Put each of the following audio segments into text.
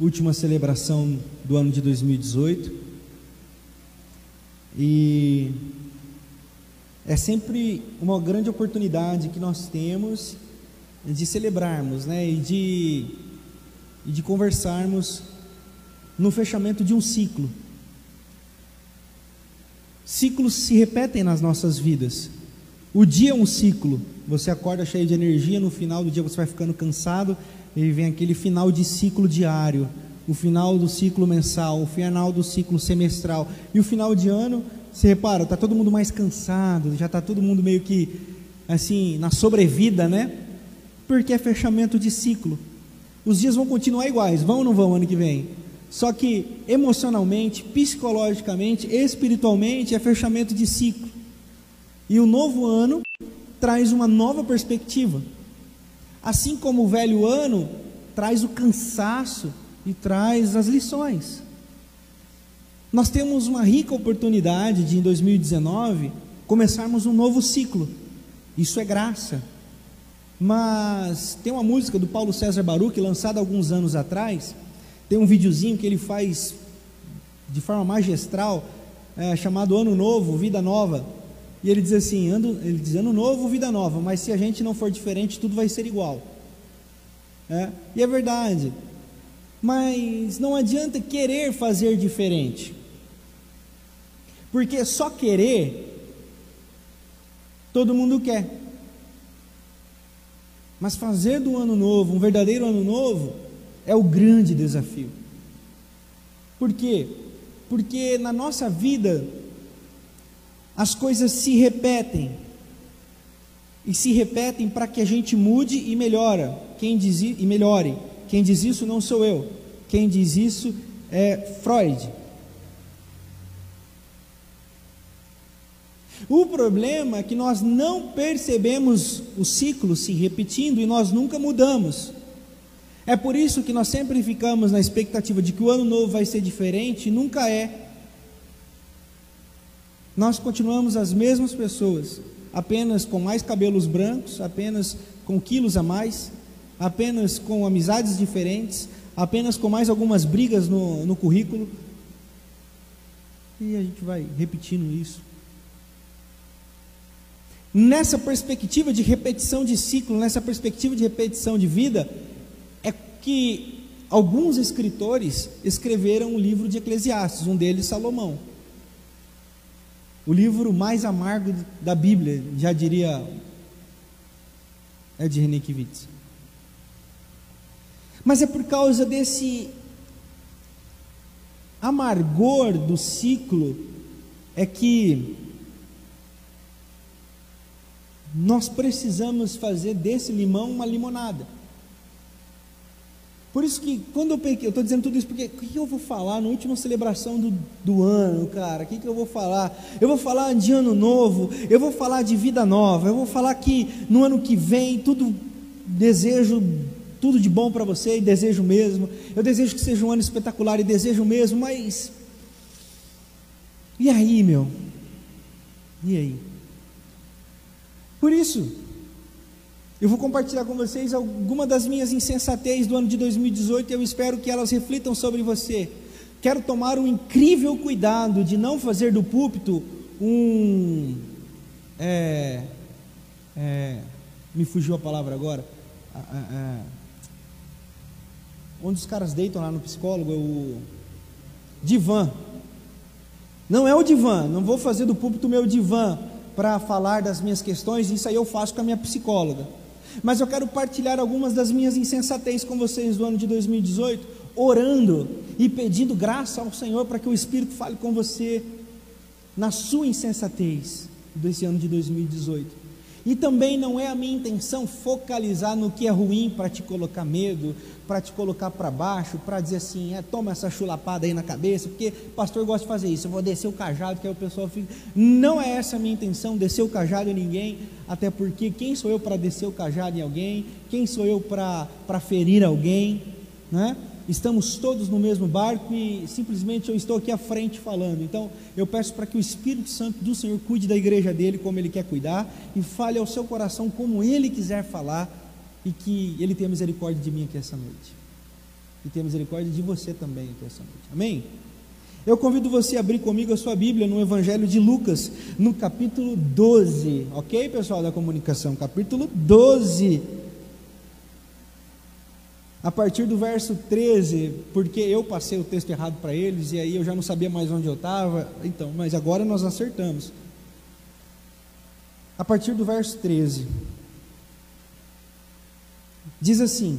última celebração do ano de 2018. E é sempre uma grande oportunidade que nós temos de celebrarmos, né, e de, e de conversarmos no fechamento de um ciclo. Ciclos se repetem nas nossas vidas. O dia é um ciclo. Você acorda cheio de energia, no final do dia você vai ficando cansado e vem aquele final de ciclo diário, o final do ciclo mensal, o final do ciclo semestral e o final de ano. Você repara, está todo mundo mais cansado, já está todo mundo meio que assim na sobrevida, né? Porque é fechamento de ciclo. Os dias vão continuar iguais, vão ou não vão ano que vem? Só que emocionalmente, psicologicamente, espiritualmente é fechamento de ciclo. E o novo ano traz uma nova perspectiva. Assim como o velho ano traz o cansaço e traz as lições. Nós temos uma rica oportunidade de, em 2019, começarmos um novo ciclo. Isso é graça. Mas tem uma música do Paulo César Baruch, lançada alguns anos atrás. Tem um videozinho que ele faz de forma magistral, é, chamado Ano Novo, Vida Nova. E ele diz assim: ano, ele diz ano novo, vida nova, mas se a gente não for diferente, tudo vai ser igual. É? E é verdade. Mas não adianta querer fazer diferente. Porque só querer, todo mundo quer. Mas fazer do ano novo um verdadeiro ano novo é o grande desafio. Por quê? Porque na nossa vida as coisas se repetem. E se repetem para que a gente mude e melhora. Quem diz e melhore. Quem diz isso não sou eu. Quem diz isso é Freud. O problema é que nós não percebemos o ciclo se repetindo e nós nunca mudamos. É por isso que nós sempre ficamos na expectativa de que o ano novo vai ser diferente e nunca é. Nós continuamos as mesmas pessoas, apenas com mais cabelos brancos, apenas com quilos a mais, apenas com amizades diferentes, apenas com mais algumas brigas no, no currículo. E a gente vai repetindo isso. Nessa perspectiva de repetição de ciclo, nessa perspectiva de repetição de vida, é que alguns escritores escreveram o livro de Eclesiastes, um deles Salomão. O livro mais amargo da Bíblia, já diria é de René Kivitz. Mas é por causa desse amargor do ciclo é que nós precisamos fazer desse limão uma limonada. Por isso que quando eu estou dizendo tudo isso porque o que eu vou falar na última celebração do, do ano, cara? O que, que eu vou falar? Eu vou falar de ano novo, eu vou falar de vida nova, eu vou falar que no ano que vem tudo desejo tudo de bom para você e desejo mesmo. Eu desejo que seja um ano espetacular e desejo mesmo, mas e aí, meu? E aí? Por isso, eu vou compartilhar com vocês algumas das minhas insensatez do ano de 2018 e eu espero que elas reflitam sobre você. Quero tomar um incrível cuidado de não fazer do púlpito um. É, é, me fugiu a palavra agora. onde os caras deitam lá no psicólogo, é o divã. Não é o divã, não vou fazer do púlpito meu divã para falar das minhas questões, isso aí eu faço com a minha psicóloga. Mas eu quero partilhar algumas das minhas insensatez com vocês do ano de 2018, orando e pedindo graça ao Senhor para que o Espírito fale com você na sua insensatez desse ano de 2018. E também não é a minha intenção focalizar no que é ruim para te colocar medo, para te colocar para baixo, para dizer assim, é, toma essa chulapada aí na cabeça, porque o pastor gosta de fazer isso, eu vou descer o cajado, que aí o pessoal fica. Não é essa a minha intenção, descer o cajado em ninguém, até porque quem sou eu para descer o cajado em alguém? Quem sou eu para ferir alguém? Né? Estamos todos no mesmo barco e simplesmente eu estou aqui à frente falando. Então, eu peço para que o Espírito Santo do Senhor cuide da igreja dele como ele quer cuidar e fale ao seu coração como ele quiser falar e que ele tenha misericórdia de mim aqui essa noite. e tenha misericórdia de você também essa noite. Amém? Eu convido você a abrir comigo a sua Bíblia no Evangelho de Lucas, no capítulo 12, ok, pessoal da comunicação? Capítulo 12. A partir do verso 13, porque eu passei o texto errado para eles e aí eu já não sabia mais onde eu estava, então, mas agora nós acertamos. A partir do verso 13, diz assim: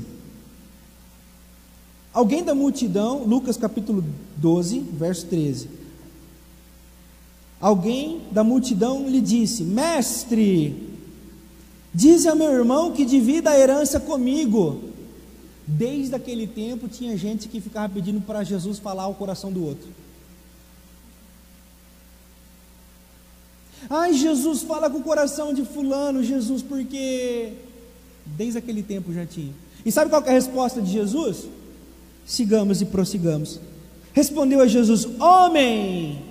Alguém da multidão, Lucas capítulo 12, verso 13. Alguém da multidão lhe disse: Mestre, diz a meu irmão que divida a herança comigo. Desde aquele tempo tinha gente que ficava pedindo para Jesus falar o coração do outro. Ai, Jesus, fala com o coração de fulano, Jesus, porque desde aquele tempo já tinha. E sabe qual é a resposta de Jesus? sigamos e prossigamos. Respondeu a Jesus: Homem,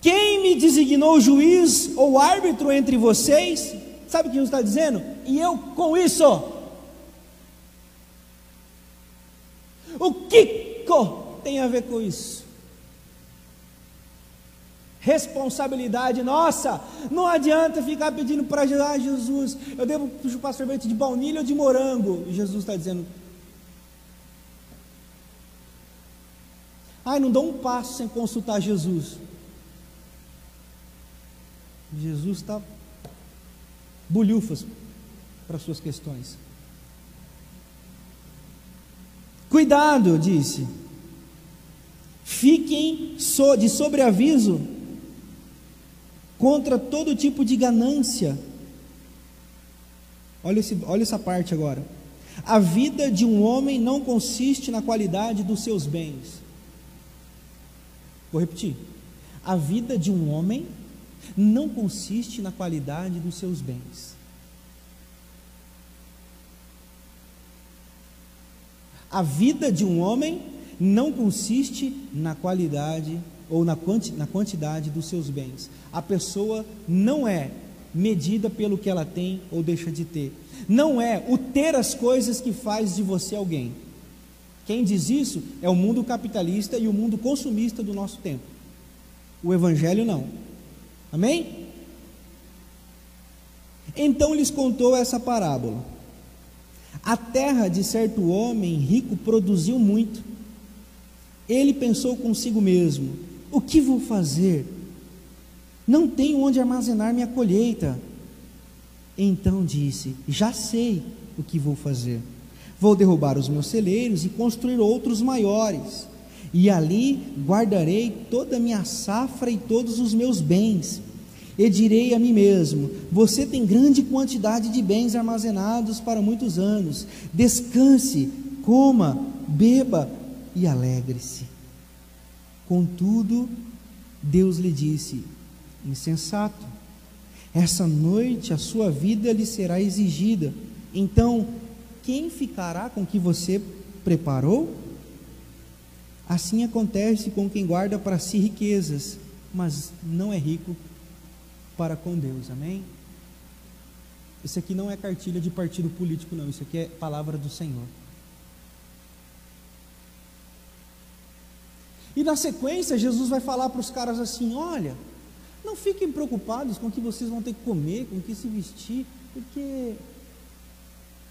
quem me designou juiz ou árbitro entre vocês? Sabe o que Jesus está dizendo? E eu com isso. O que tem a ver com isso? responsabilidade nossa. Não adianta ficar pedindo para Jesus, ah, Jesus, eu devo chupar sorvete de baunilha ou de morango? E Jesus está dizendo, ai, não dá um passo sem consultar Jesus. Jesus está bolhufas para suas questões. Cuidado, disse. Fiquem de sobreaviso contra todo tipo de ganância. Olha, esse, olha essa parte agora. A vida de um homem não consiste na qualidade dos seus bens. Vou repetir. A vida de um homem não consiste na qualidade dos seus bens. A vida de um homem não consiste na qualidade ou na, quanti, na quantidade dos seus bens. A pessoa não é medida pelo que ela tem ou deixa de ter. Não é o ter as coisas que faz de você alguém. Quem diz isso é o mundo capitalista e o mundo consumista do nosso tempo. O Evangelho não. Amém? Então lhes contou essa parábola. A terra de certo homem rico produziu muito. Ele pensou consigo mesmo: o que vou fazer? Não tenho onde armazenar minha colheita. Então disse: Já sei o que vou fazer. Vou derrubar os meus celeiros e construir outros maiores. E ali guardarei toda a minha safra e todos os meus bens. E direi a mim mesmo: Você tem grande quantidade de bens armazenados para muitos anos. Descanse, coma, beba e alegre-se. Contudo, Deus lhe disse: Insensato, essa noite a sua vida lhe será exigida. Então, quem ficará com o que você preparou? Assim acontece com quem guarda para si riquezas, mas não é rico para com Deus. Amém? Isso aqui não é cartilha de partido político, não. Isso aqui é palavra do Senhor. E na sequência, Jesus vai falar para os caras assim: olha, não fiquem preocupados com o que vocês vão ter que comer, com o que se vestir, porque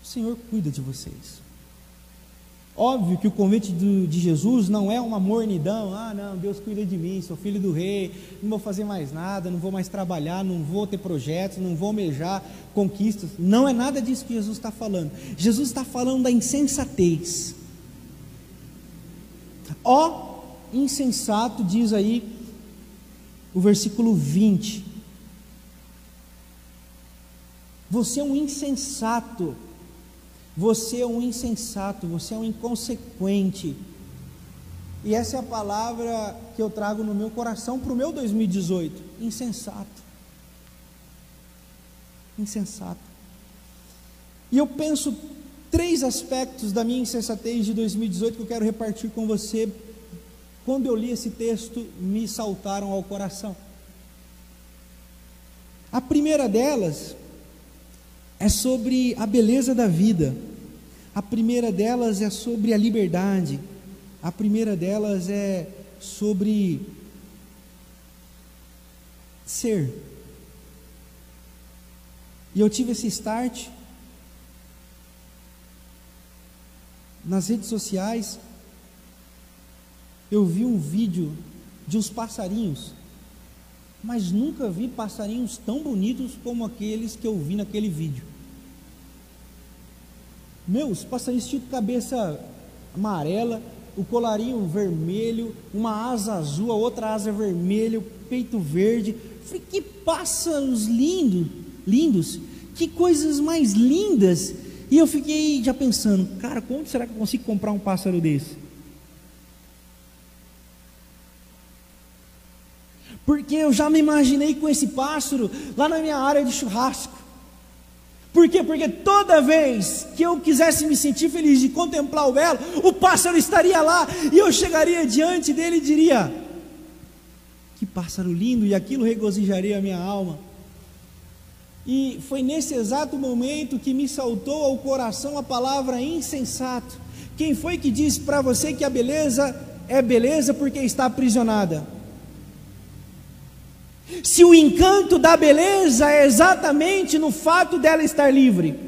o Senhor cuida de vocês. Óbvio que o convite do, de Jesus não é uma mornidão, ah, não, Deus cuida de mim, sou filho do rei, não vou fazer mais nada, não vou mais trabalhar, não vou ter projetos, não vou almejar conquistas. Não é nada disso que Jesus está falando. Jesus está falando da insensatez. Ó insensato, diz aí o versículo 20. Você é um insensato. Você é um insensato, você é um inconsequente. E essa é a palavra que eu trago no meu coração para o meu 2018: insensato. Insensato. E eu penso três aspectos da minha insensatez de 2018 que eu quero repartir com você quando eu li esse texto, me saltaram ao coração. A primeira delas é sobre a beleza da vida. A primeira delas é sobre a liberdade. A primeira delas é sobre ser. E eu tive esse start nas redes sociais. Eu vi um vídeo de uns passarinhos, mas nunca vi passarinhos tão bonitos como aqueles que eu vi naquele vídeo. Meus passarinhos tinham cabeça amarela, o colarinho vermelho, uma asa azul, a outra asa vermelha, o peito verde. Falei, que pássaros lindos, lindos, que coisas mais lindas. E eu fiquei já pensando, cara, quanto será que eu consigo comprar um pássaro desse? Porque eu já me imaginei com esse pássaro lá na minha área de churrasco. Por quê? Porque toda vez que eu quisesse me sentir feliz de contemplar o belo, o pássaro estaria lá e eu chegaria diante dele e diria: Que pássaro lindo! E aquilo regozijaria a minha alma. E foi nesse exato momento que me saltou ao coração a palavra insensato. Quem foi que disse para você que a beleza é beleza porque está aprisionada? Se o encanto da beleza é exatamente no fato dela estar livre.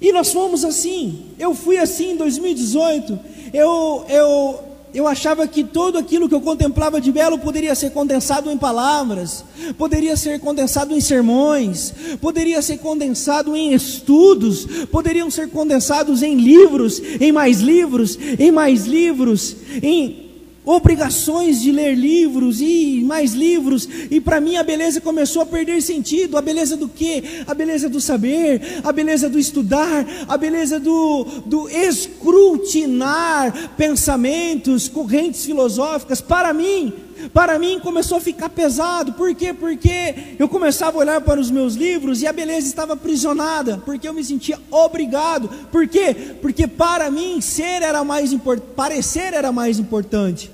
E nós fomos assim. Eu fui assim em 2018. Eu, eu, eu achava que tudo aquilo que eu contemplava de belo poderia ser condensado em palavras, poderia ser condensado em sermões, poderia ser condensado em estudos, poderiam ser condensados em livros, em mais livros, em mais livros, em obrigações de ler livros e mais livros, e para mim a beleza começou a perder sentido. A beleza do que? A beleza do saber, a beleza do estudar, a beleza do, do escrutinar pensamentos, correntes filosóficas. Para mim, para mim começou a ficar pesado. Por quê? Porque eu começava a olhar para os meus livros e a beleza estava aprisionada, porque eu me sentia obrigado. Por quê? Porque para mim ser era mais importante, parecer era mais importante.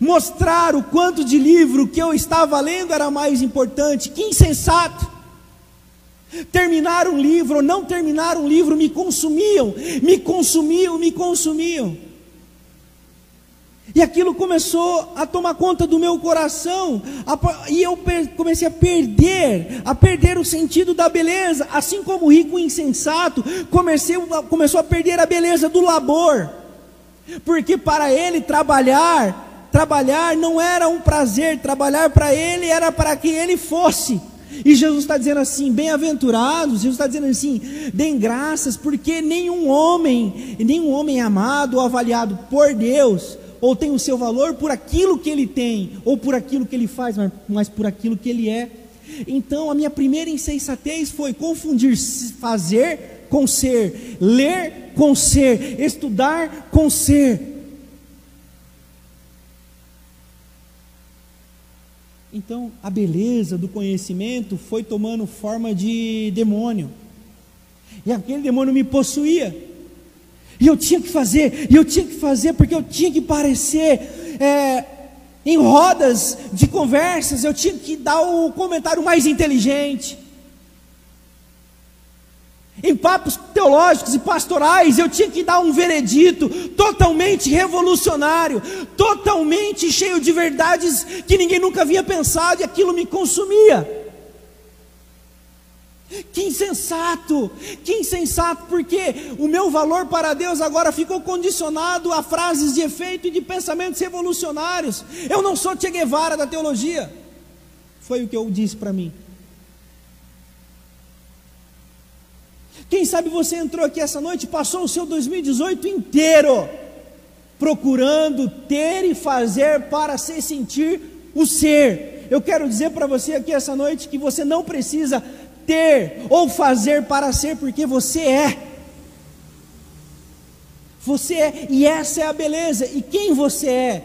Mostrar o quanto de livro que eu estava lendo era mais importante. Que insensato! Terminar um livro ou não terminar um livro me consumiam, me consumiam, me consumiam. E aquilo começou a tomar conta do meu coração, a, e eu comecei a perder, a perder o sentido da beleza, assim como o rico insensato comecei, começou a perder a beleza do labor, porque para ele trabalhar Trabalhar não era um prazer, trabalhar para ele era para que ele fosse. E Jesus está dizendo assim: bem-aventurados, Jesus está dizendo assim: deem graças, porque nenhum homem, nenhum homem amado ou avaliado por Deus, ou tem o seu valor por aquilo que ele tem, ou por aquilo que ele faz, mas, mas por aquilo que ele é. Então a minha primeira insensatez foi confundir fazer com ser, ler com ser, estudar com ser. Então, a beleza do conhecimento foi tomando forma de demônio. E aquele demônio me possuía. E eu tinha que fazer, e eu tinha que fazer, porque eu tinha que parecer é, em rodas de conversas, eu tinha que dar o comentário mais inteligente em papos teológicos e pastorais, eu tinha que dar um veredito totalmente revolucionário, totalmente cheio de verdades que ninguém nunca havia pensado, e aquilo me consumia. Que insensato, que insensato, porque o meu valor para Deus agora ficou condicionado a frases de efeito e de pensamentos revolucionários. Eu não sou Che Guevara da teologia, foi o que eu disse para mim. Quem sabe você entrou aqui essa noite passou o seu 2018 inteiro procurando ter e fazer para se sentir o ser. Eu quero dizer para você aqui essa noite que você não precisa ter ou fazer para ser, porque você é. Você é, e essa é a beleza. E quem você é?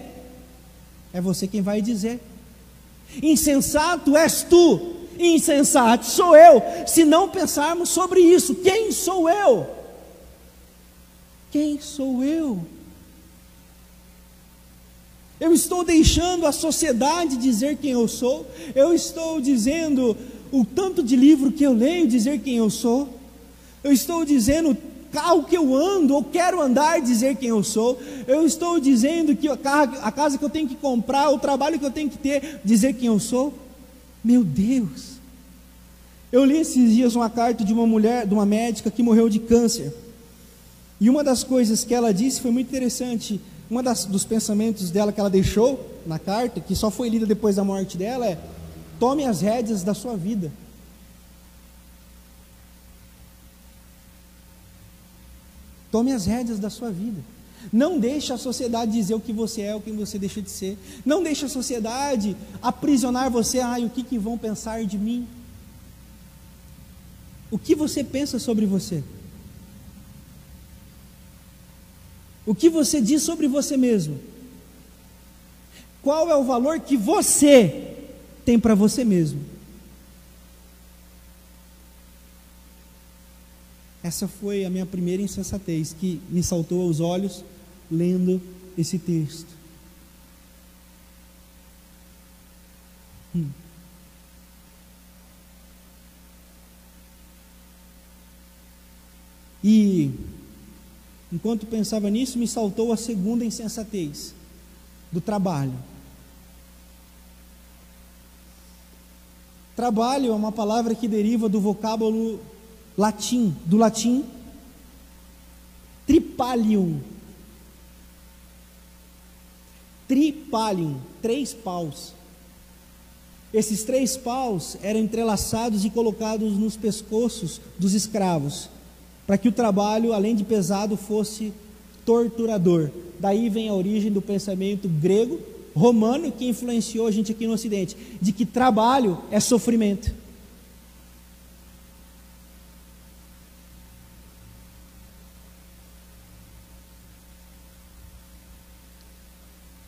É você quem vai dizer. Insensato és tu, insensato sou eu, se não pensarmos sobre isso. Quem sou eu? Quem sou eu? Eu estou deixando a sociedade dizer quem eu sou, eu estou dizendo o tanto de livro que eu leio dizer quem eu sou? Eu estou dizendo carro que eu ando, ou quero andar, dizer quem eu sou. Eu estou dizendo que a casa que eu tenho que comprar, o trabalho que eu tenho que ter, dizer quem eu sou. Meu Deus. Eu li esses dias uma carta de uma mulher, de uma médica que morreu de câncer. E uma das coisas que ela disse foi muito interessante. Um dos pensamentos dela que ela deixou na carta, que só foi lida depois da morte dela, é: tome as rédeas da sua vida. Tome as rédeas da sua vida. Não deixe a sociedade dizer o que você é, o que você deixa de ser. Não deixe a sociedade aprisionar você. Ai, o que, que vão pensar de mim? O que você pensa sobre você? O que você diz sobre você mesmo? Qual é o valor que você tem para você mesmo? Essa foi a minha primeira insensatez que me saltou aos olhos lendo esse texto. Hum. E enquanto pensava nisso, me saltou a segunda insensatez do trabalho. Trabalho é uma palavra que deriva do vocábulo latim, do latim tripalium. Tripalium, três paus. Esses três paus eram entrelaçados e colocados nos pescoços dos escravos, para que o trabalho, além de pesado, fosse torturador. Daí vem a origem do pensamento grego, romano, que influenciou a gente aqui no Ocidente, de que trabalho é sofrimento.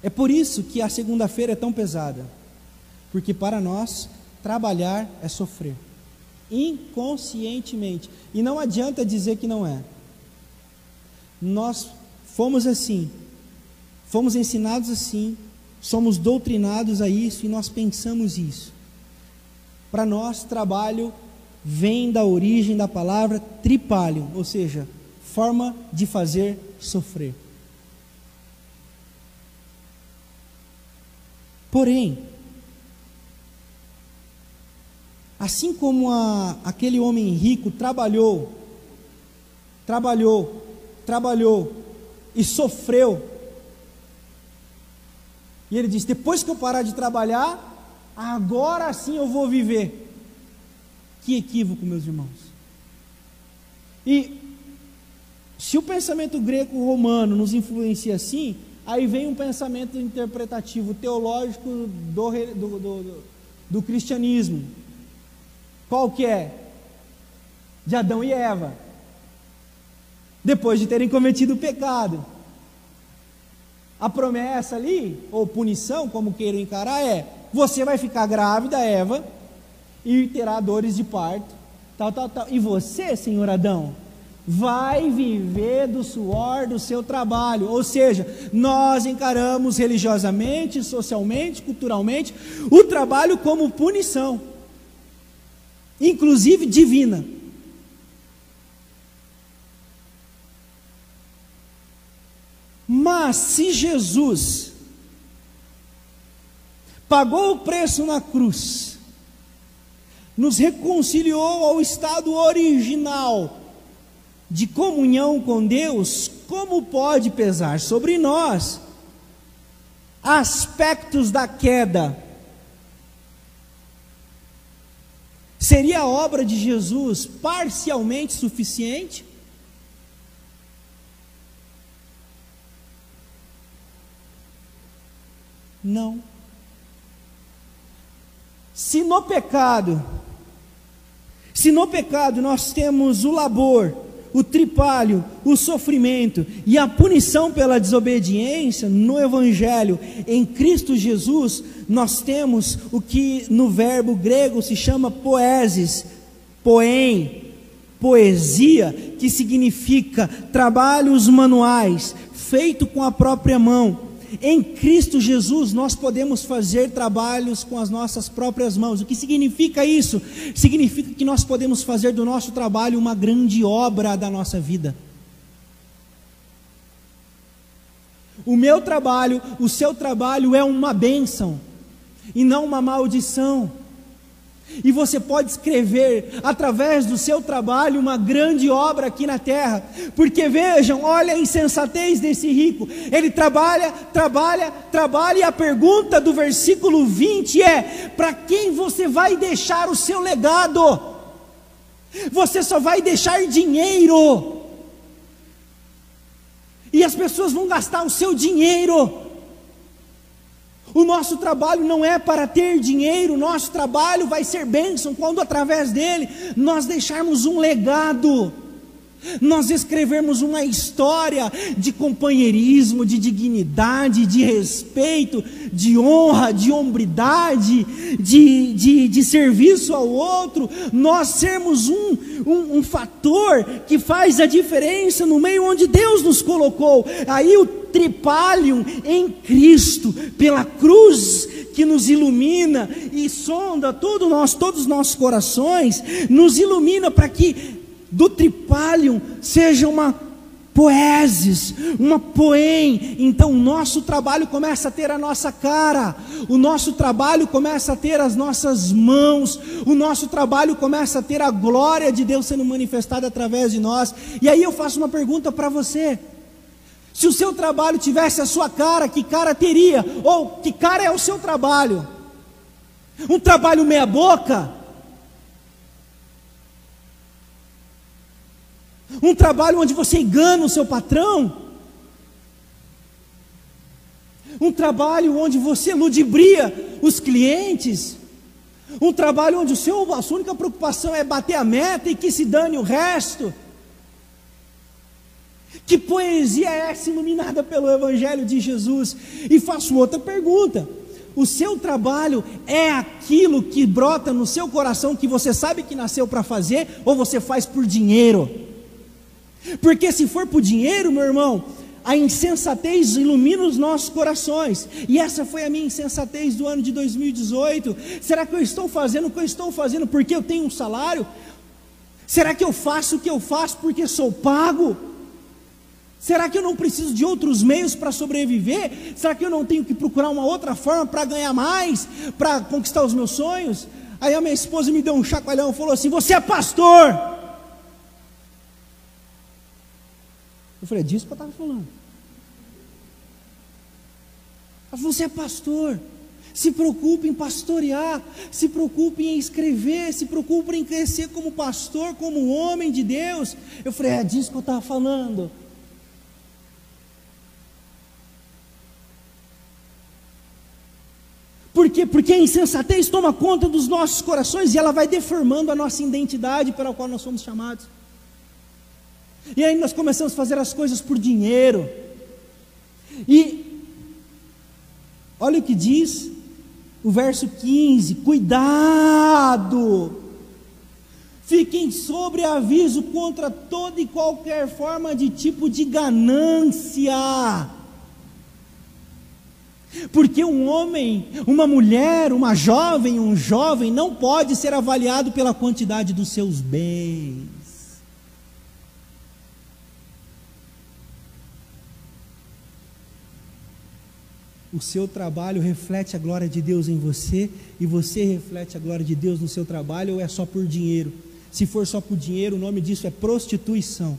É por isso que a segunda-feira é tão pesada, porque para nós trabalhar é sofrer, inconscientemente, e não adianta dizer que não é. Nós fomos assim, fomos ensinados assim, somos doutrinados a isso e nós pensamos isso. Para nós, trabalho vem da origem da palavra tripalho, ou seja, forma de fazer sofrer. Porém, assim como a, aquele homem rico trabalhou, trabalhou, trabalhou e sofreu, e ele disse: depois que eu parar de trabalhar, agora sim eu vou viver. Que equívoco, meus irmãos. E se o pensamento greco-romano nos influencia assim, Aí vem um pensamento interpretativo teológico do, do, do, do cristianismo. Qual que é? De Adão e Eva. Depois de terem cometido o pecado. A promessa ali, ou punição, como queiram encarar, é: você vai ficar grávida, Eva, e terá dores de parto, tal, tal, tal. E você, senhor Adão, vai viver do suor do seu trabalho. Ou seja, nós encaramos religiosamente, socialmente, culturalmente, o trabalho como punição, inclusive divina. Mas se Jesus pagou o preço na cruz, nos reconciliou ao estado original, de comunhão com Deus, como pode pesar sobre nós aspectos da queda? Seria a obra de Jesus parcialmente suficiente? Não. Se no pecado, se no pecado nós temos o labor, o tripalho, o sofrimento e a punição pela desobediência no Evangelho, em Cristo Jesus, nós temos o que no verbo grego se chama poesis, poem, poesia, que significa trabalhos manuais, feito com a própria mão. Em Cristo Jesus nós podemos fazer trabalhos com as nossas próprias mãos. O que significa isso? Significa que nós podemos fazer do nosso trabalho uma grande obra da nossa vida. O meu trabalho, o seu trabalho é uma bênção e não uma maldição. E você pode escrever através do seu trabalho uma grande obra aqui na terra, porque vejam, olha a insensatez desse rico. Ele trabalha, trabalha, trabalha, e a pergunta do versículo 20 é: para quem você vai deixar o seu legado? Você só vai deixar dinheiro, e as pessoas vão gastar o seu dinheiro. O nosso trabalho não é para ter dinheiro, o nosso trabalho vai ser bênção quando através dele nós deixarmos um legado nós escrevemos uma história de companheirismo, de dignidade, de respeito, de honra, de hombridade, de, de, de serviço ao outro, nós sermos um, um, um fator que faz a diferença no meio onde Deus nos colocou. Aí o tripalium em Cristo, pela cruz que nos ilumina e sonda todo nós, todos os nossos corações, nos ilumina para que do tripalium seja uma poesis, uma poem. Então o nosso trabalho começa a ter a nossa cara, o nosso trabalho começa a ter as nossas mãos, o nosso trabalho começa a ter a glória de Deus sendo manifestada através de nós. E aí eu faço uma pergunta para você. Se o seu trabalho tivesse a sua cara, que cara teria? Ou que cara é o seu trabalho? Um trabalho meia boca? Um trabalho onde você engana o seu patrão. Um trabalho onde você ludibria os clientes. Um trabalho onde o seu, a sua única preocupação é bater a meta e que se dane o resto. Que poesia é essa iluminada pelo Evangelho de Jesus? E faço outra pergunta: o seu trabalho é aquilo que brota no seu coração que você sabe que nasceu para fazer, ou você faz por dinheiro? Porque se for por dinheiro, meu irmão, a insensatez ilumina os nossos corações. E essa foi a minha insensatez do ano de 2018. Será que eu estou fazendo o que eu estou fazendo porque eu tenho um salário? Será que eu faço o que eu faço porque sou pago? Será que eu não preciso de outros meios para sobreviver? Será que eu não tenho que procurar uma outra forma para ganhar mais, para conquistar os meus sonhos? Aí a minha esposa me deu um chacoalhão e falou assim: Você é pastor. Eu falei, é disso que eu estava falando. Ela falou, você é pastor. Se preocupe em pastorear, se preocupe em escrever, se preocupe em crescer como pastor, como homem de Deus. Eu falei, é disso que eu estava falando. Por quê? Porque a insensatez toma conta dos nossos corações e ela vai deformando a nossa identidade pela qual nós somos chamados. E aí nós começamos a fazer as coisas por dinheiro. E olha o que diz o verso 15: cuidado, fiquem sobre aviso contra toda e qualquer forma de tipo de ganância. Porque um homem, uma mulher, uma jovem, um jovem não pode ser avaliado pela quantidade dos seus bens. o seu trabalho reflete a glória de Deus em você e você reflete a glória de Deus no seu trabalho ou é só por dinheiro? Se for só por dinheiro, o nome disso é prostituição.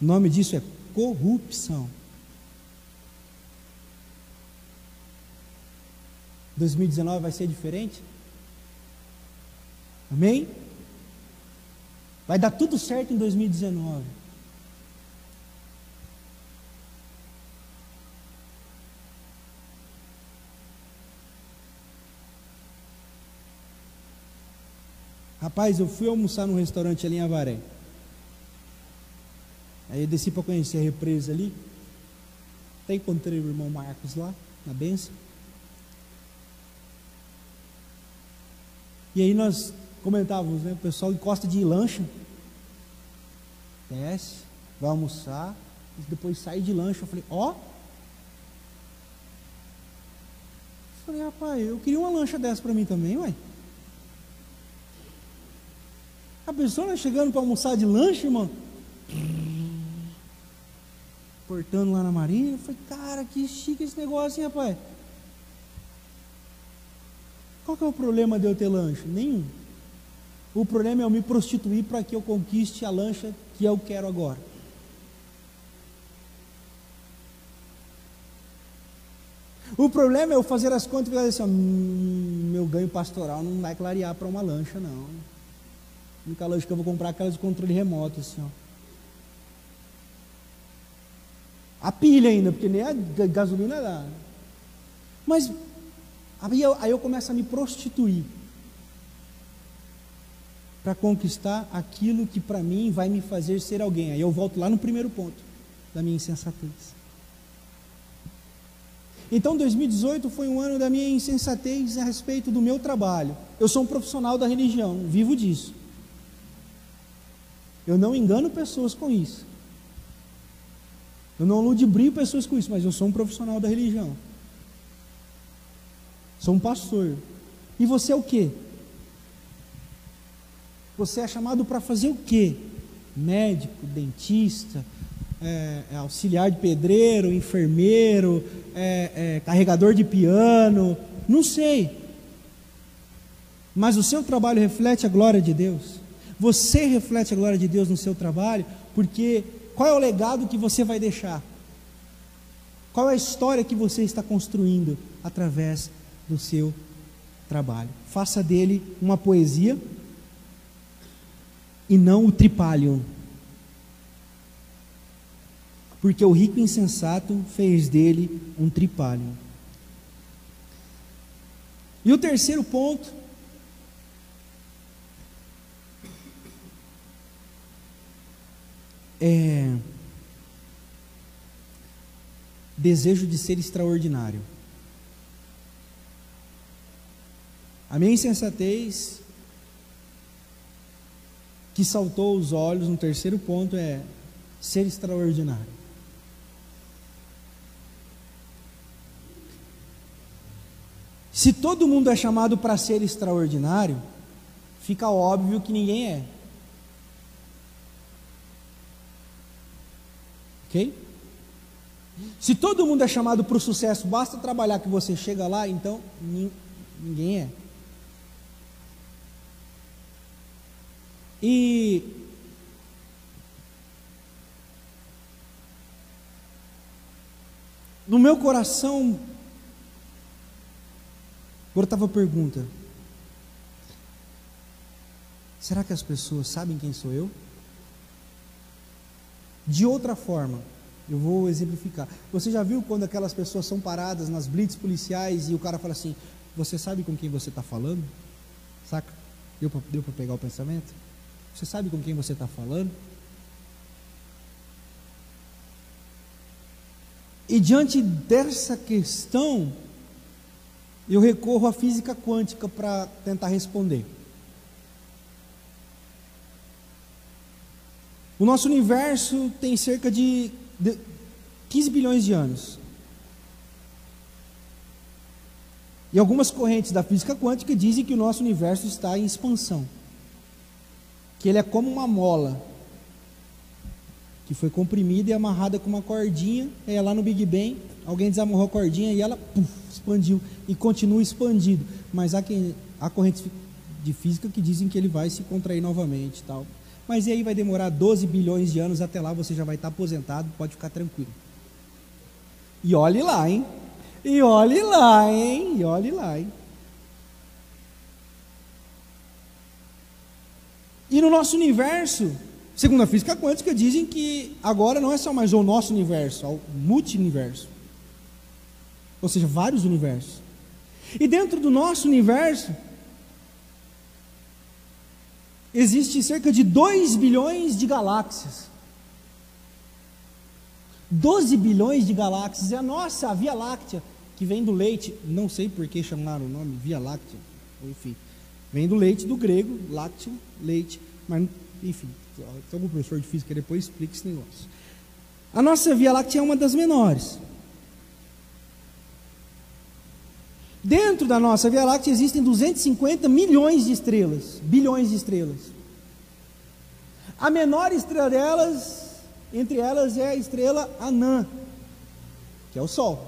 O nome disso é corrupção. 2019 vai ser diferente? Amém? Vai dar tudo certo em 2019. Rapaz, eu fui almoçar num restaurante ali em Avaré. Aí eu desci para conhecer a represa ali. Até encontrei o irmão Marcos lá, na benção. E aí nós comentávamos, né? O pessoal encosta de lancha. desce, vai almoçar, e depois sai de lanche. Eu falei, ó. Oh. Falei, rapaz, eu queria uma lancha dessa para mim também, uai. A pessoa né, chegando para almoçar de lanche, irmão. Portando lá na marinha. Eu falei, cara, que chique esse negócio, hein, rapaz. Qual que é o problema de eu ter lanche? Nenhum. O problema é eu me prostituir para que eu conquiste a lancha que eu quero agora. O problema é eu fazer as contas e fazer assim: hum, meu ganho pastoral não vai clarear para uma lancha, não. A única lancha que eu vou comprar é aquela de controle remoto, assim, ó. A pilha ainda, porque nem a gasolina dá. Mas aí eu, aí eu começo a me prostituir para conquistar aquilo que para mim vai me fazer ser alguém. Aí eu volto lá no primeiro ponto da minha insensatez. Então 2018 foi um ano da minha insensatez a respeito do meu trabalho. Eu sou um profissional da religião, vivo disso. Eu não engano pessoas com isso. Eu não ludibrio pessoas com isso, mas eu sou um profissional da religião. Sou um pastor. E você é o quê? Você é chamado para fazer o quê? Médico, dentista, é, é auxiliar de pedreiro, enfermeiro, é, é, carregador de piano, não sei. Mas o seu trabalho reflete a glória de Deus. Você reflete a glória de Deus no seu trabalho, porque qual é o legado que você vai deixar? Qual é a história que você está construindo através do seu trabalho? Faça dele uma poesia e não o tripalium. Porque o rico insensato fez dele um tripalium. E o terceiro ponto é desejo de ser extraordinário. A minha insensatez que saltou os olhos no terceiro ponto é ser extraordinário. Se todo mundo é chamado para ser extraordinário, fica óbvio que ninguém é. Ok? Se todo mundo é chamado para o sucesso, basta trabalhar que você chega lá, então ninguém é. E no meu coração brotava a pergunta: será que as pessoas sabem quem sou eu? De outra forma, eu vou exemplificar. Você já viu quando aquelas pessoas são paradas nas blitz policiais e o cara fala assim: Você sabe com quem você está falando? Saca? Deu para pegar o pensamento? Você sabe com quem você está falando? E diante dessa questão, eu recorro à física quântica para tentar responder. O nosso universo tem cerca de 15 bilhões de anos. E algumas correntes da física quântica dizem que o nosso universo está em expansão que ele é como uma mola que foi comprimida e amarrada com uma cordinha, é lá no Big Bang, alguém desamarrou a cordinha e ela puff, expandiu e continua expandido. Mas há, quem, há correntes de física que dizem que ele vai se contrair novamente tal. Mas e aí vai demorar 12 bilhões de anos até lá você já vai estar aposentado, pode ficar tranquilo. E olhe lá, hein? E olhe lá, hein? E olhe lá, hein? E no nosso universo, segundo a física quântica, dizem que agora não é só mais o nosso universo, é o multiverso. Ou seja, vários universos. E dentro do nosso universo, existe cerca de 2 bilhões de galáxias. 12 bilhões de galáxias. É a nossa a Via Láctea, que vem do leite. Não sei por que chamaram o nome Via Láctea. Enfim. Vem do leite do grego, lácteo, leite, mas enfim, tem algum professor de física depois explica esse negócio. A nossa Via Láctea é uma das menores. Dentro da nossa Via Láctea existem 250 milhões de estrelas, bilhões de estrelas. A menor estrela delas, entre elas, é a estrela Anã, que é o Sol.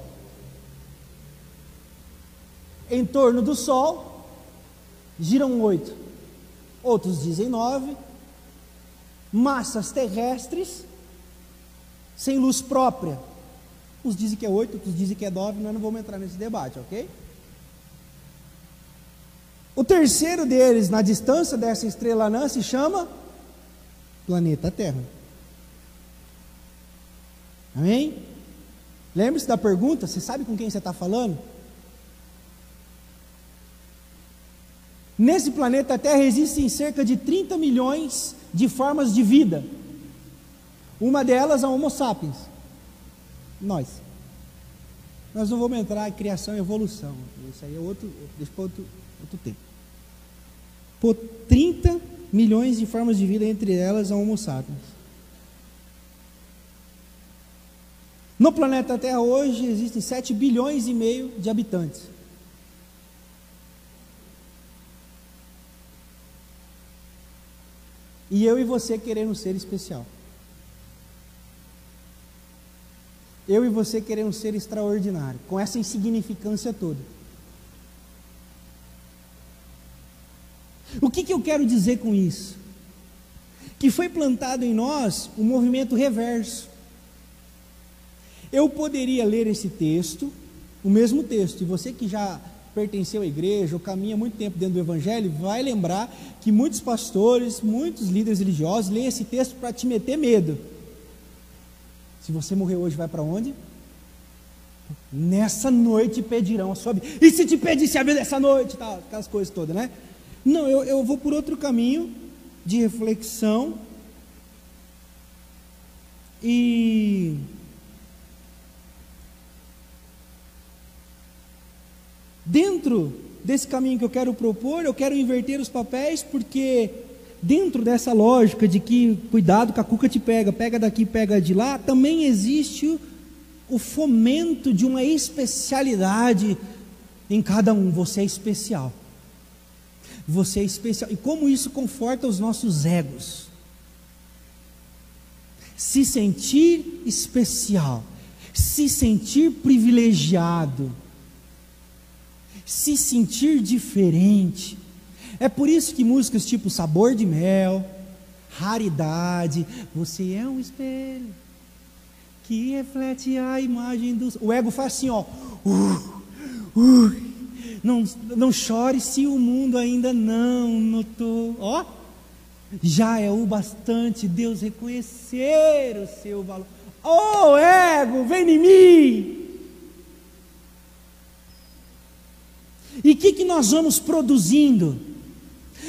Em torno do Sol giram oito, outros dizem nove, massas terrestres sem luz própria. Uns dizem que é oito, outros dizem que é nove, nós não vamos entrar nesse debate, ok? O terceiro deles, na distância dessa estrela anã, se chama planeta Terra. Amém? Lembre-se da pergunta: você sabe com quem você está falando? Nesse planeta Terra existem cerca de 30 milhões de formas de vida. Uma delas é o Homo sapiens. Nós. Nós não vamos entrar em criação e evolução. Isso aí é outro, para outro, outro tempo. Por 30 milhões de formas de vida, entre elas a Homo sapiens. No planeta Terra hoje existem 7 bilhões e meio de habitantes. E eu e você querendo ser especial. Eu e você queremos ser extraordinário, com essa insignificância toda. O que, eu quero dizer com isso? Que foi plantado em nós um movimento reverso. Eu poderia ler esse texto, o mesmo texto, e você que já pertenceu à igreja ou caminha muito tempo dentro do Evangelho, vai lembrar que muitos pastores, muitos líderes religiosos leem esse texto para te meter medo. Se você morrer hoje, vai para onde? Nessa noite pedirão a sua vida. E se te pedisse a vida essa noite? Tá, aquelas coisas todas, né? Não, eu, eu vou por outro caminho de reflexão. E. Dentro desse caminho que eu quero propor, eu quero inverter os papéis, porque dentro dessa lógica de que cuidado que a cuca te pega, pega daqui, pega de lá, também existe o, o fomento de uma especialidade em cada um. Você é especial. Você é especial. E como isso conforta os nossos egos? Se sentir especial, se sentir privilegiado, se sentir diferente. É por isso que músicas tipo Sabor de Mel, Raridade, Você é um espelho que reflete a imagem do. O ego faz assim, ó. Uh, uh, não, não chore se o mundo ainda não notou. Ó, já é o bastante Deus reconhecer o seu valor. Oh, ego, vem em mim. E o que, que nós vamos produzindo?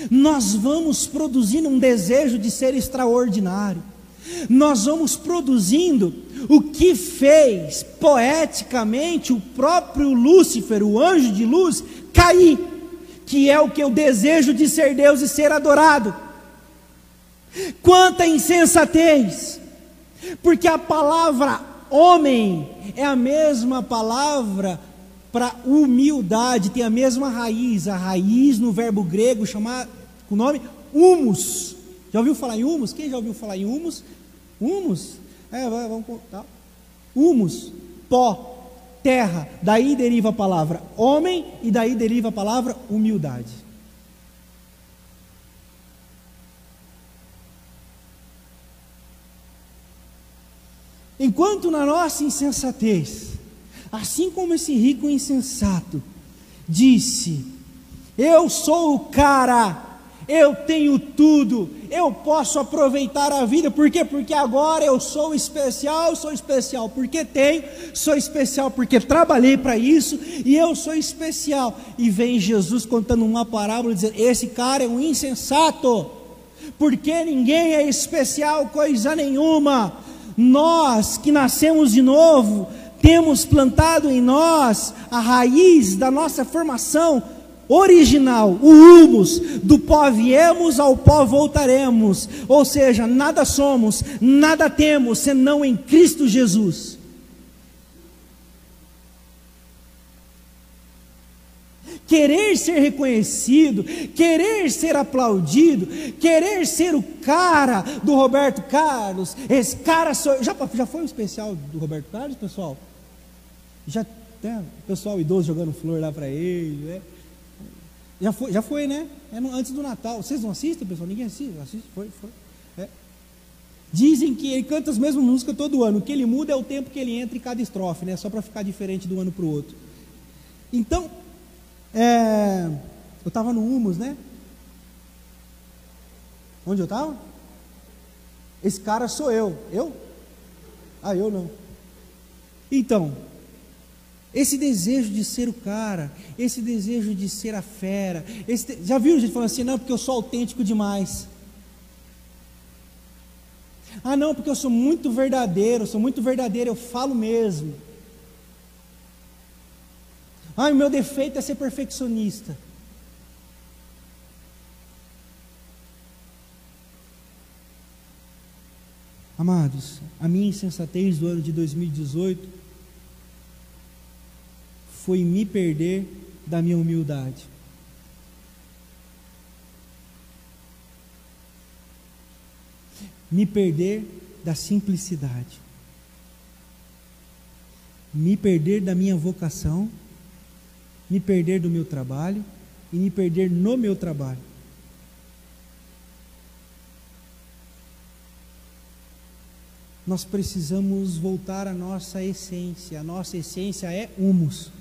Nós vamos produzindo um desejo de ser extraordinário. Nós vamos produzindo o que fez poeticamente o próprio Lúcifer, o anjo de luz, cair, que é o que eu desejo de ser Deus e ser adorado. Quanta insensatez, porque a palavra homem é a mesma palavra para humildade, tem a mesma raiz, a raiz no verbo grego chamar com o nome humus. Já ouviu falar em humus? Quem já ouviu falar em humus? Humus é, vamos tá. Humus, pó, terra. Daí deriva a palavra homem e daí deriva a palavra humildade. Enquanto na nossa insensatez, assim como esse rico insensato disse: Eu sou o cara eu tenho tudo, eu posso aproveitar a vida, por quê? Porque agora eu sou especial, sou especial porque tenho, sou especial porque trabalhei para isso, e eu sou especial. E vem Jesus contando uma parábola dizendo: esse cara é um insensato, porque ninguém é especial, coisa nenhuma. Nós que nascemos de novo, temos plantado em nós a raiz da nossa formação original, o humus, do pó viemos, ao pó voltaremos. Ou seja, nada somos, nada temos, senão em Cristo Jesus. Querer ser reconhecido, querer ser aplaudido, querer ser o cara do Roberto Carlos, esse cara sou, já, já foi um especial do Roberto Carlos, pessoal? Já tem né, pessoal idoso jogando flor lá para ele, né? Já foi, já foi, né? É no, antes do Natal. Vocês não assistem, pessoal? Ninguém assiste? Assiste? Foi, foi. É. Dizem que ele canta as mesmas músicas todo ano. O que ele muda é o tempo que ele entra em cada estrofe, né? Só para ficar diferente do ano para o outro. Então, é, eu estava no Humus, né? Onde eu estava? Esse cara sou eu. Eu? Ah, eu não. Então, esse desejo de ser o cara, esse desejo de ser a fera, esse, já viu gente falando assim, não, porque eu sou autêntico demais. Ah, não, porque eu sou muito verdadeiro, eu sou muito verdadeiro, eu falo mesmo. Ah, o meu defeito é ser perfeccionista. Amados, a minha insensatez do ano de 2018 foi me perder da minha humildade. Me perder da simplicidade. Me perder da minha vocação, me perder do meu trabalho e me perder no meu trabalho. Nós precisamos voltar à nossa essência. A nossa essência é humus.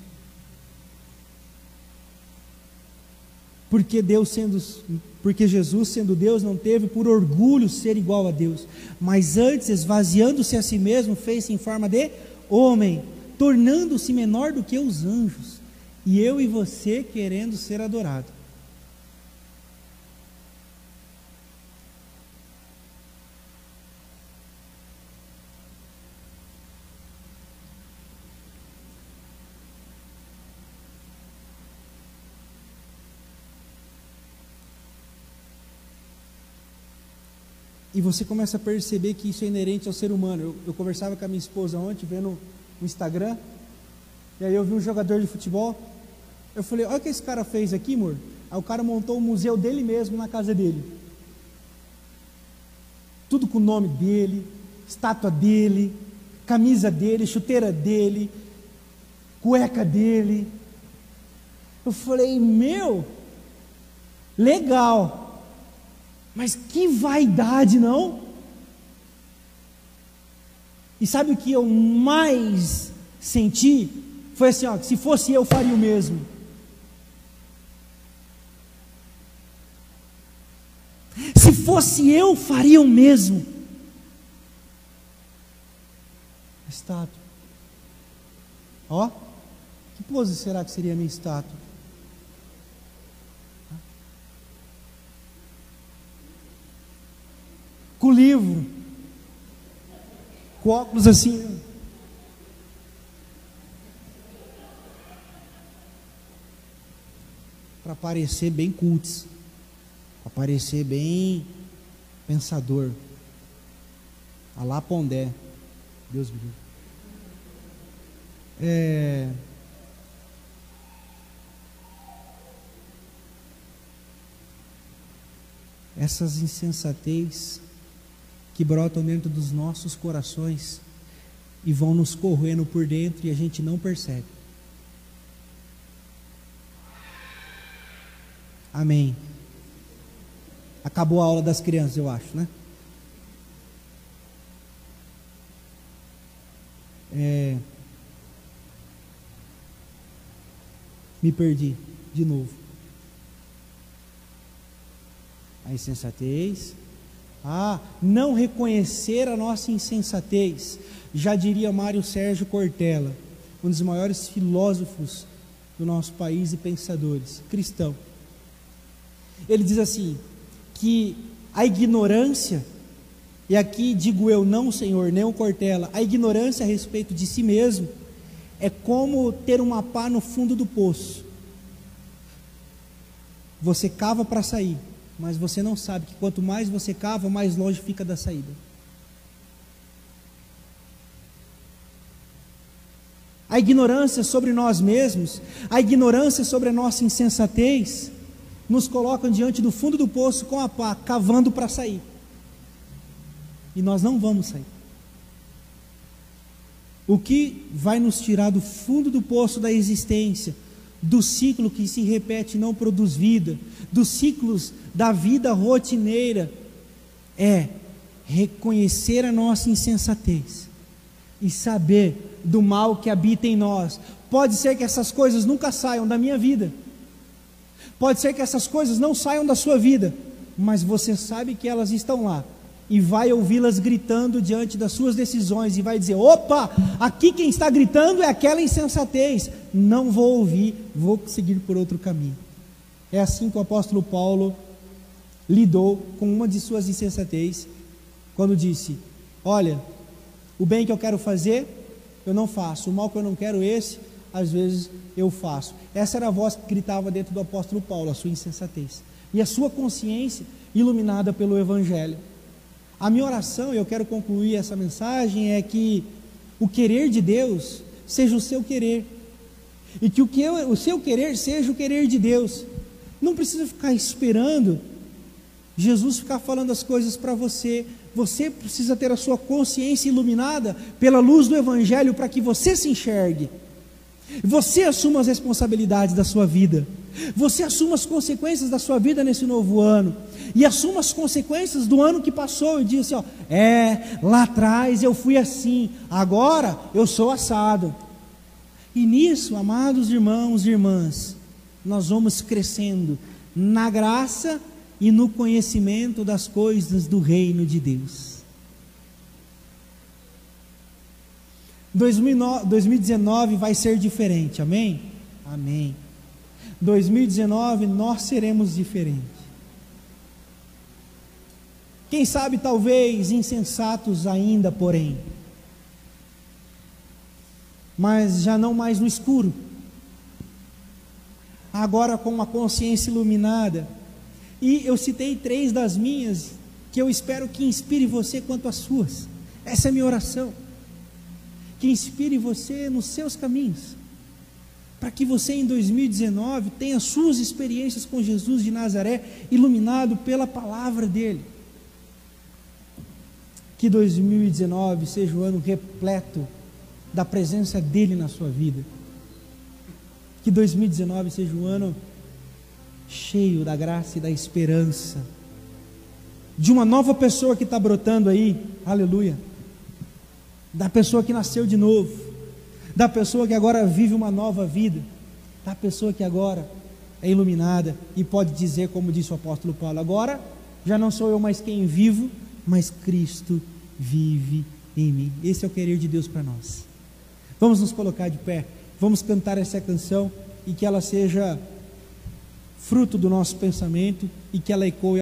Porque Deus sendo porque Jesus sendo Deus não teve por orgulho ser igual a Deus, mas antes esvaziando-se a si mesmo, fez-se em forma de homem, tornando-se menor do que os anjos. E eu e você querendo ser adorado. E você começa a perceber que isso é inerente ao ser humano. Eu, eu conversava com a minha esposa ontem, vendo o Instagram, e aí eu vi um jogador de futebol. Eu falei: Olha o que esse cara fez aqui, amor. Aí o cara montou o museu dele mesmo na casa dele. Tudo com o nome dele, estátua dele, camisa dele, chuteira dele, cueca dele. Eu falei: Meu, legal. Mas que vaidade, não? E sabe o que eu mais senti? Foi assim, ó, se fosse eu faria o mesmo. Se fosse eu, faria o mesmo. Estátua. Ó, que pose será que seria a minha estátua? Com o livro, com óculos assim. Para parecer bem cults, para parecer bem pensador. Alá Pondé, Deus me livre. É, essas insensatez que brotam dentro dos nossos corações e vão nos corroendo por dentro e a gente não percebe. Amém. Acabou a aula das crianças, eu acho, né? É... Me perdi de novo. A insensatez, ah, não reconhecer a nossa insensatez, já diria Mário Sérgio Cortella, um dos maiores filósofos do nosso país e pensadores, cristão. Ele diz assim: que a ignorância, e aqui digo eu, não Senhor, nem o Cortella, a ignorância a respeito de si mesmo é como ter uma pá no fundo do poço. Você cava para sair, mas você não sabe que quanto mais você cava, mais longe fica da saída. A ignorância sobre nós mesmos, a ignorância sobre a nossa insensatez, nos colocam diante do fundo do poço com a pá, cavando para sair. E nós não vamos sair. O que vai nos tirar do fundo do poço da existência, do ciclo que se repete e não produz vida, dos ciclos da vida rotineira, é reconhecer a nossa insensatez e saber do mal que habita em nós. Pode ser que essas coisas nunca saiam da minha vida, pode ser que essas coisas não saiam da sua vida, mas você sabe que elas estão lá e vai ouvi-las gritando diante das suas decisões e vai dizer: opa, aqui quem está gritando é aquela insensatez, não vou ouvir, vou seguir por outro caminho. É assim que o apóstolo Paulo lidou com uma de suas insensatez, quando disse: Olha, o bem que eu quero fazer, eu não faço, o mal que eu não quero, esse, às vezes eu faço. Essa era a voz que gritava dentro do apóstolo Paulo, a sua insensatez, e a sua consciência iluminada pelo Evangelho. A minha oração, e eu quero concluir essa mensagem, é que o querer de Deus seja o seu querer, e que o, que eu, o seu querer seja o querer de Deus. Não precisa ficar esperando Jesus ficar falando as coisas para você. Você precisa ter a sua consciência iluminada pela luz do Evangelho para que você se enxergue. Você assuma as responsabilidades da sua vida. Você assuma as consequências da sua vida nesse novo ano. E assuma as consequências do ano que passou e diga assim: ó, é, lá atrás eu fui assim, agora eu sou assado. E nisso, amados irmãos e irmãs, nós vamos crescendo na graça e no conhecimento das coisas do reino de Deus. 2019 vai ser diferente, amém? Amém. 2019 nós seremos diferentes. Quem sabe, talvez, insensatos ainda, porém, mas já não mais no escuro, agora com uma consciência iluminada. E eu citei três das minhas, que eu espero que inspire você quanto às suas. Essa é a minha oração. Que inspire você nos seus caminhos para que você em 2019 tenha suas experiências com Jesus de Nazaré iluminado pela palavra dele. Que 2019 seja o ano repleto da presença dele na sua vida. Que 2019 seja um ano cheio da graça e da esperança. De uma nova pessoa que está brotando aí, aleluia, da pessoa que nasceu de novo. Da pessoa que agora vive uma nova vida, da pessoa que agora é iluminada e pode dizer, como disse o apóstolo Paulo: agora já não sou eu mais quem vivo, mas Cristo vive em mim. Esse é o querer de Deus para nós. Vamos nos colocar de pé, vamos cantar essa canção e que ela seja fruto do nosso pensamento e que ela ecoe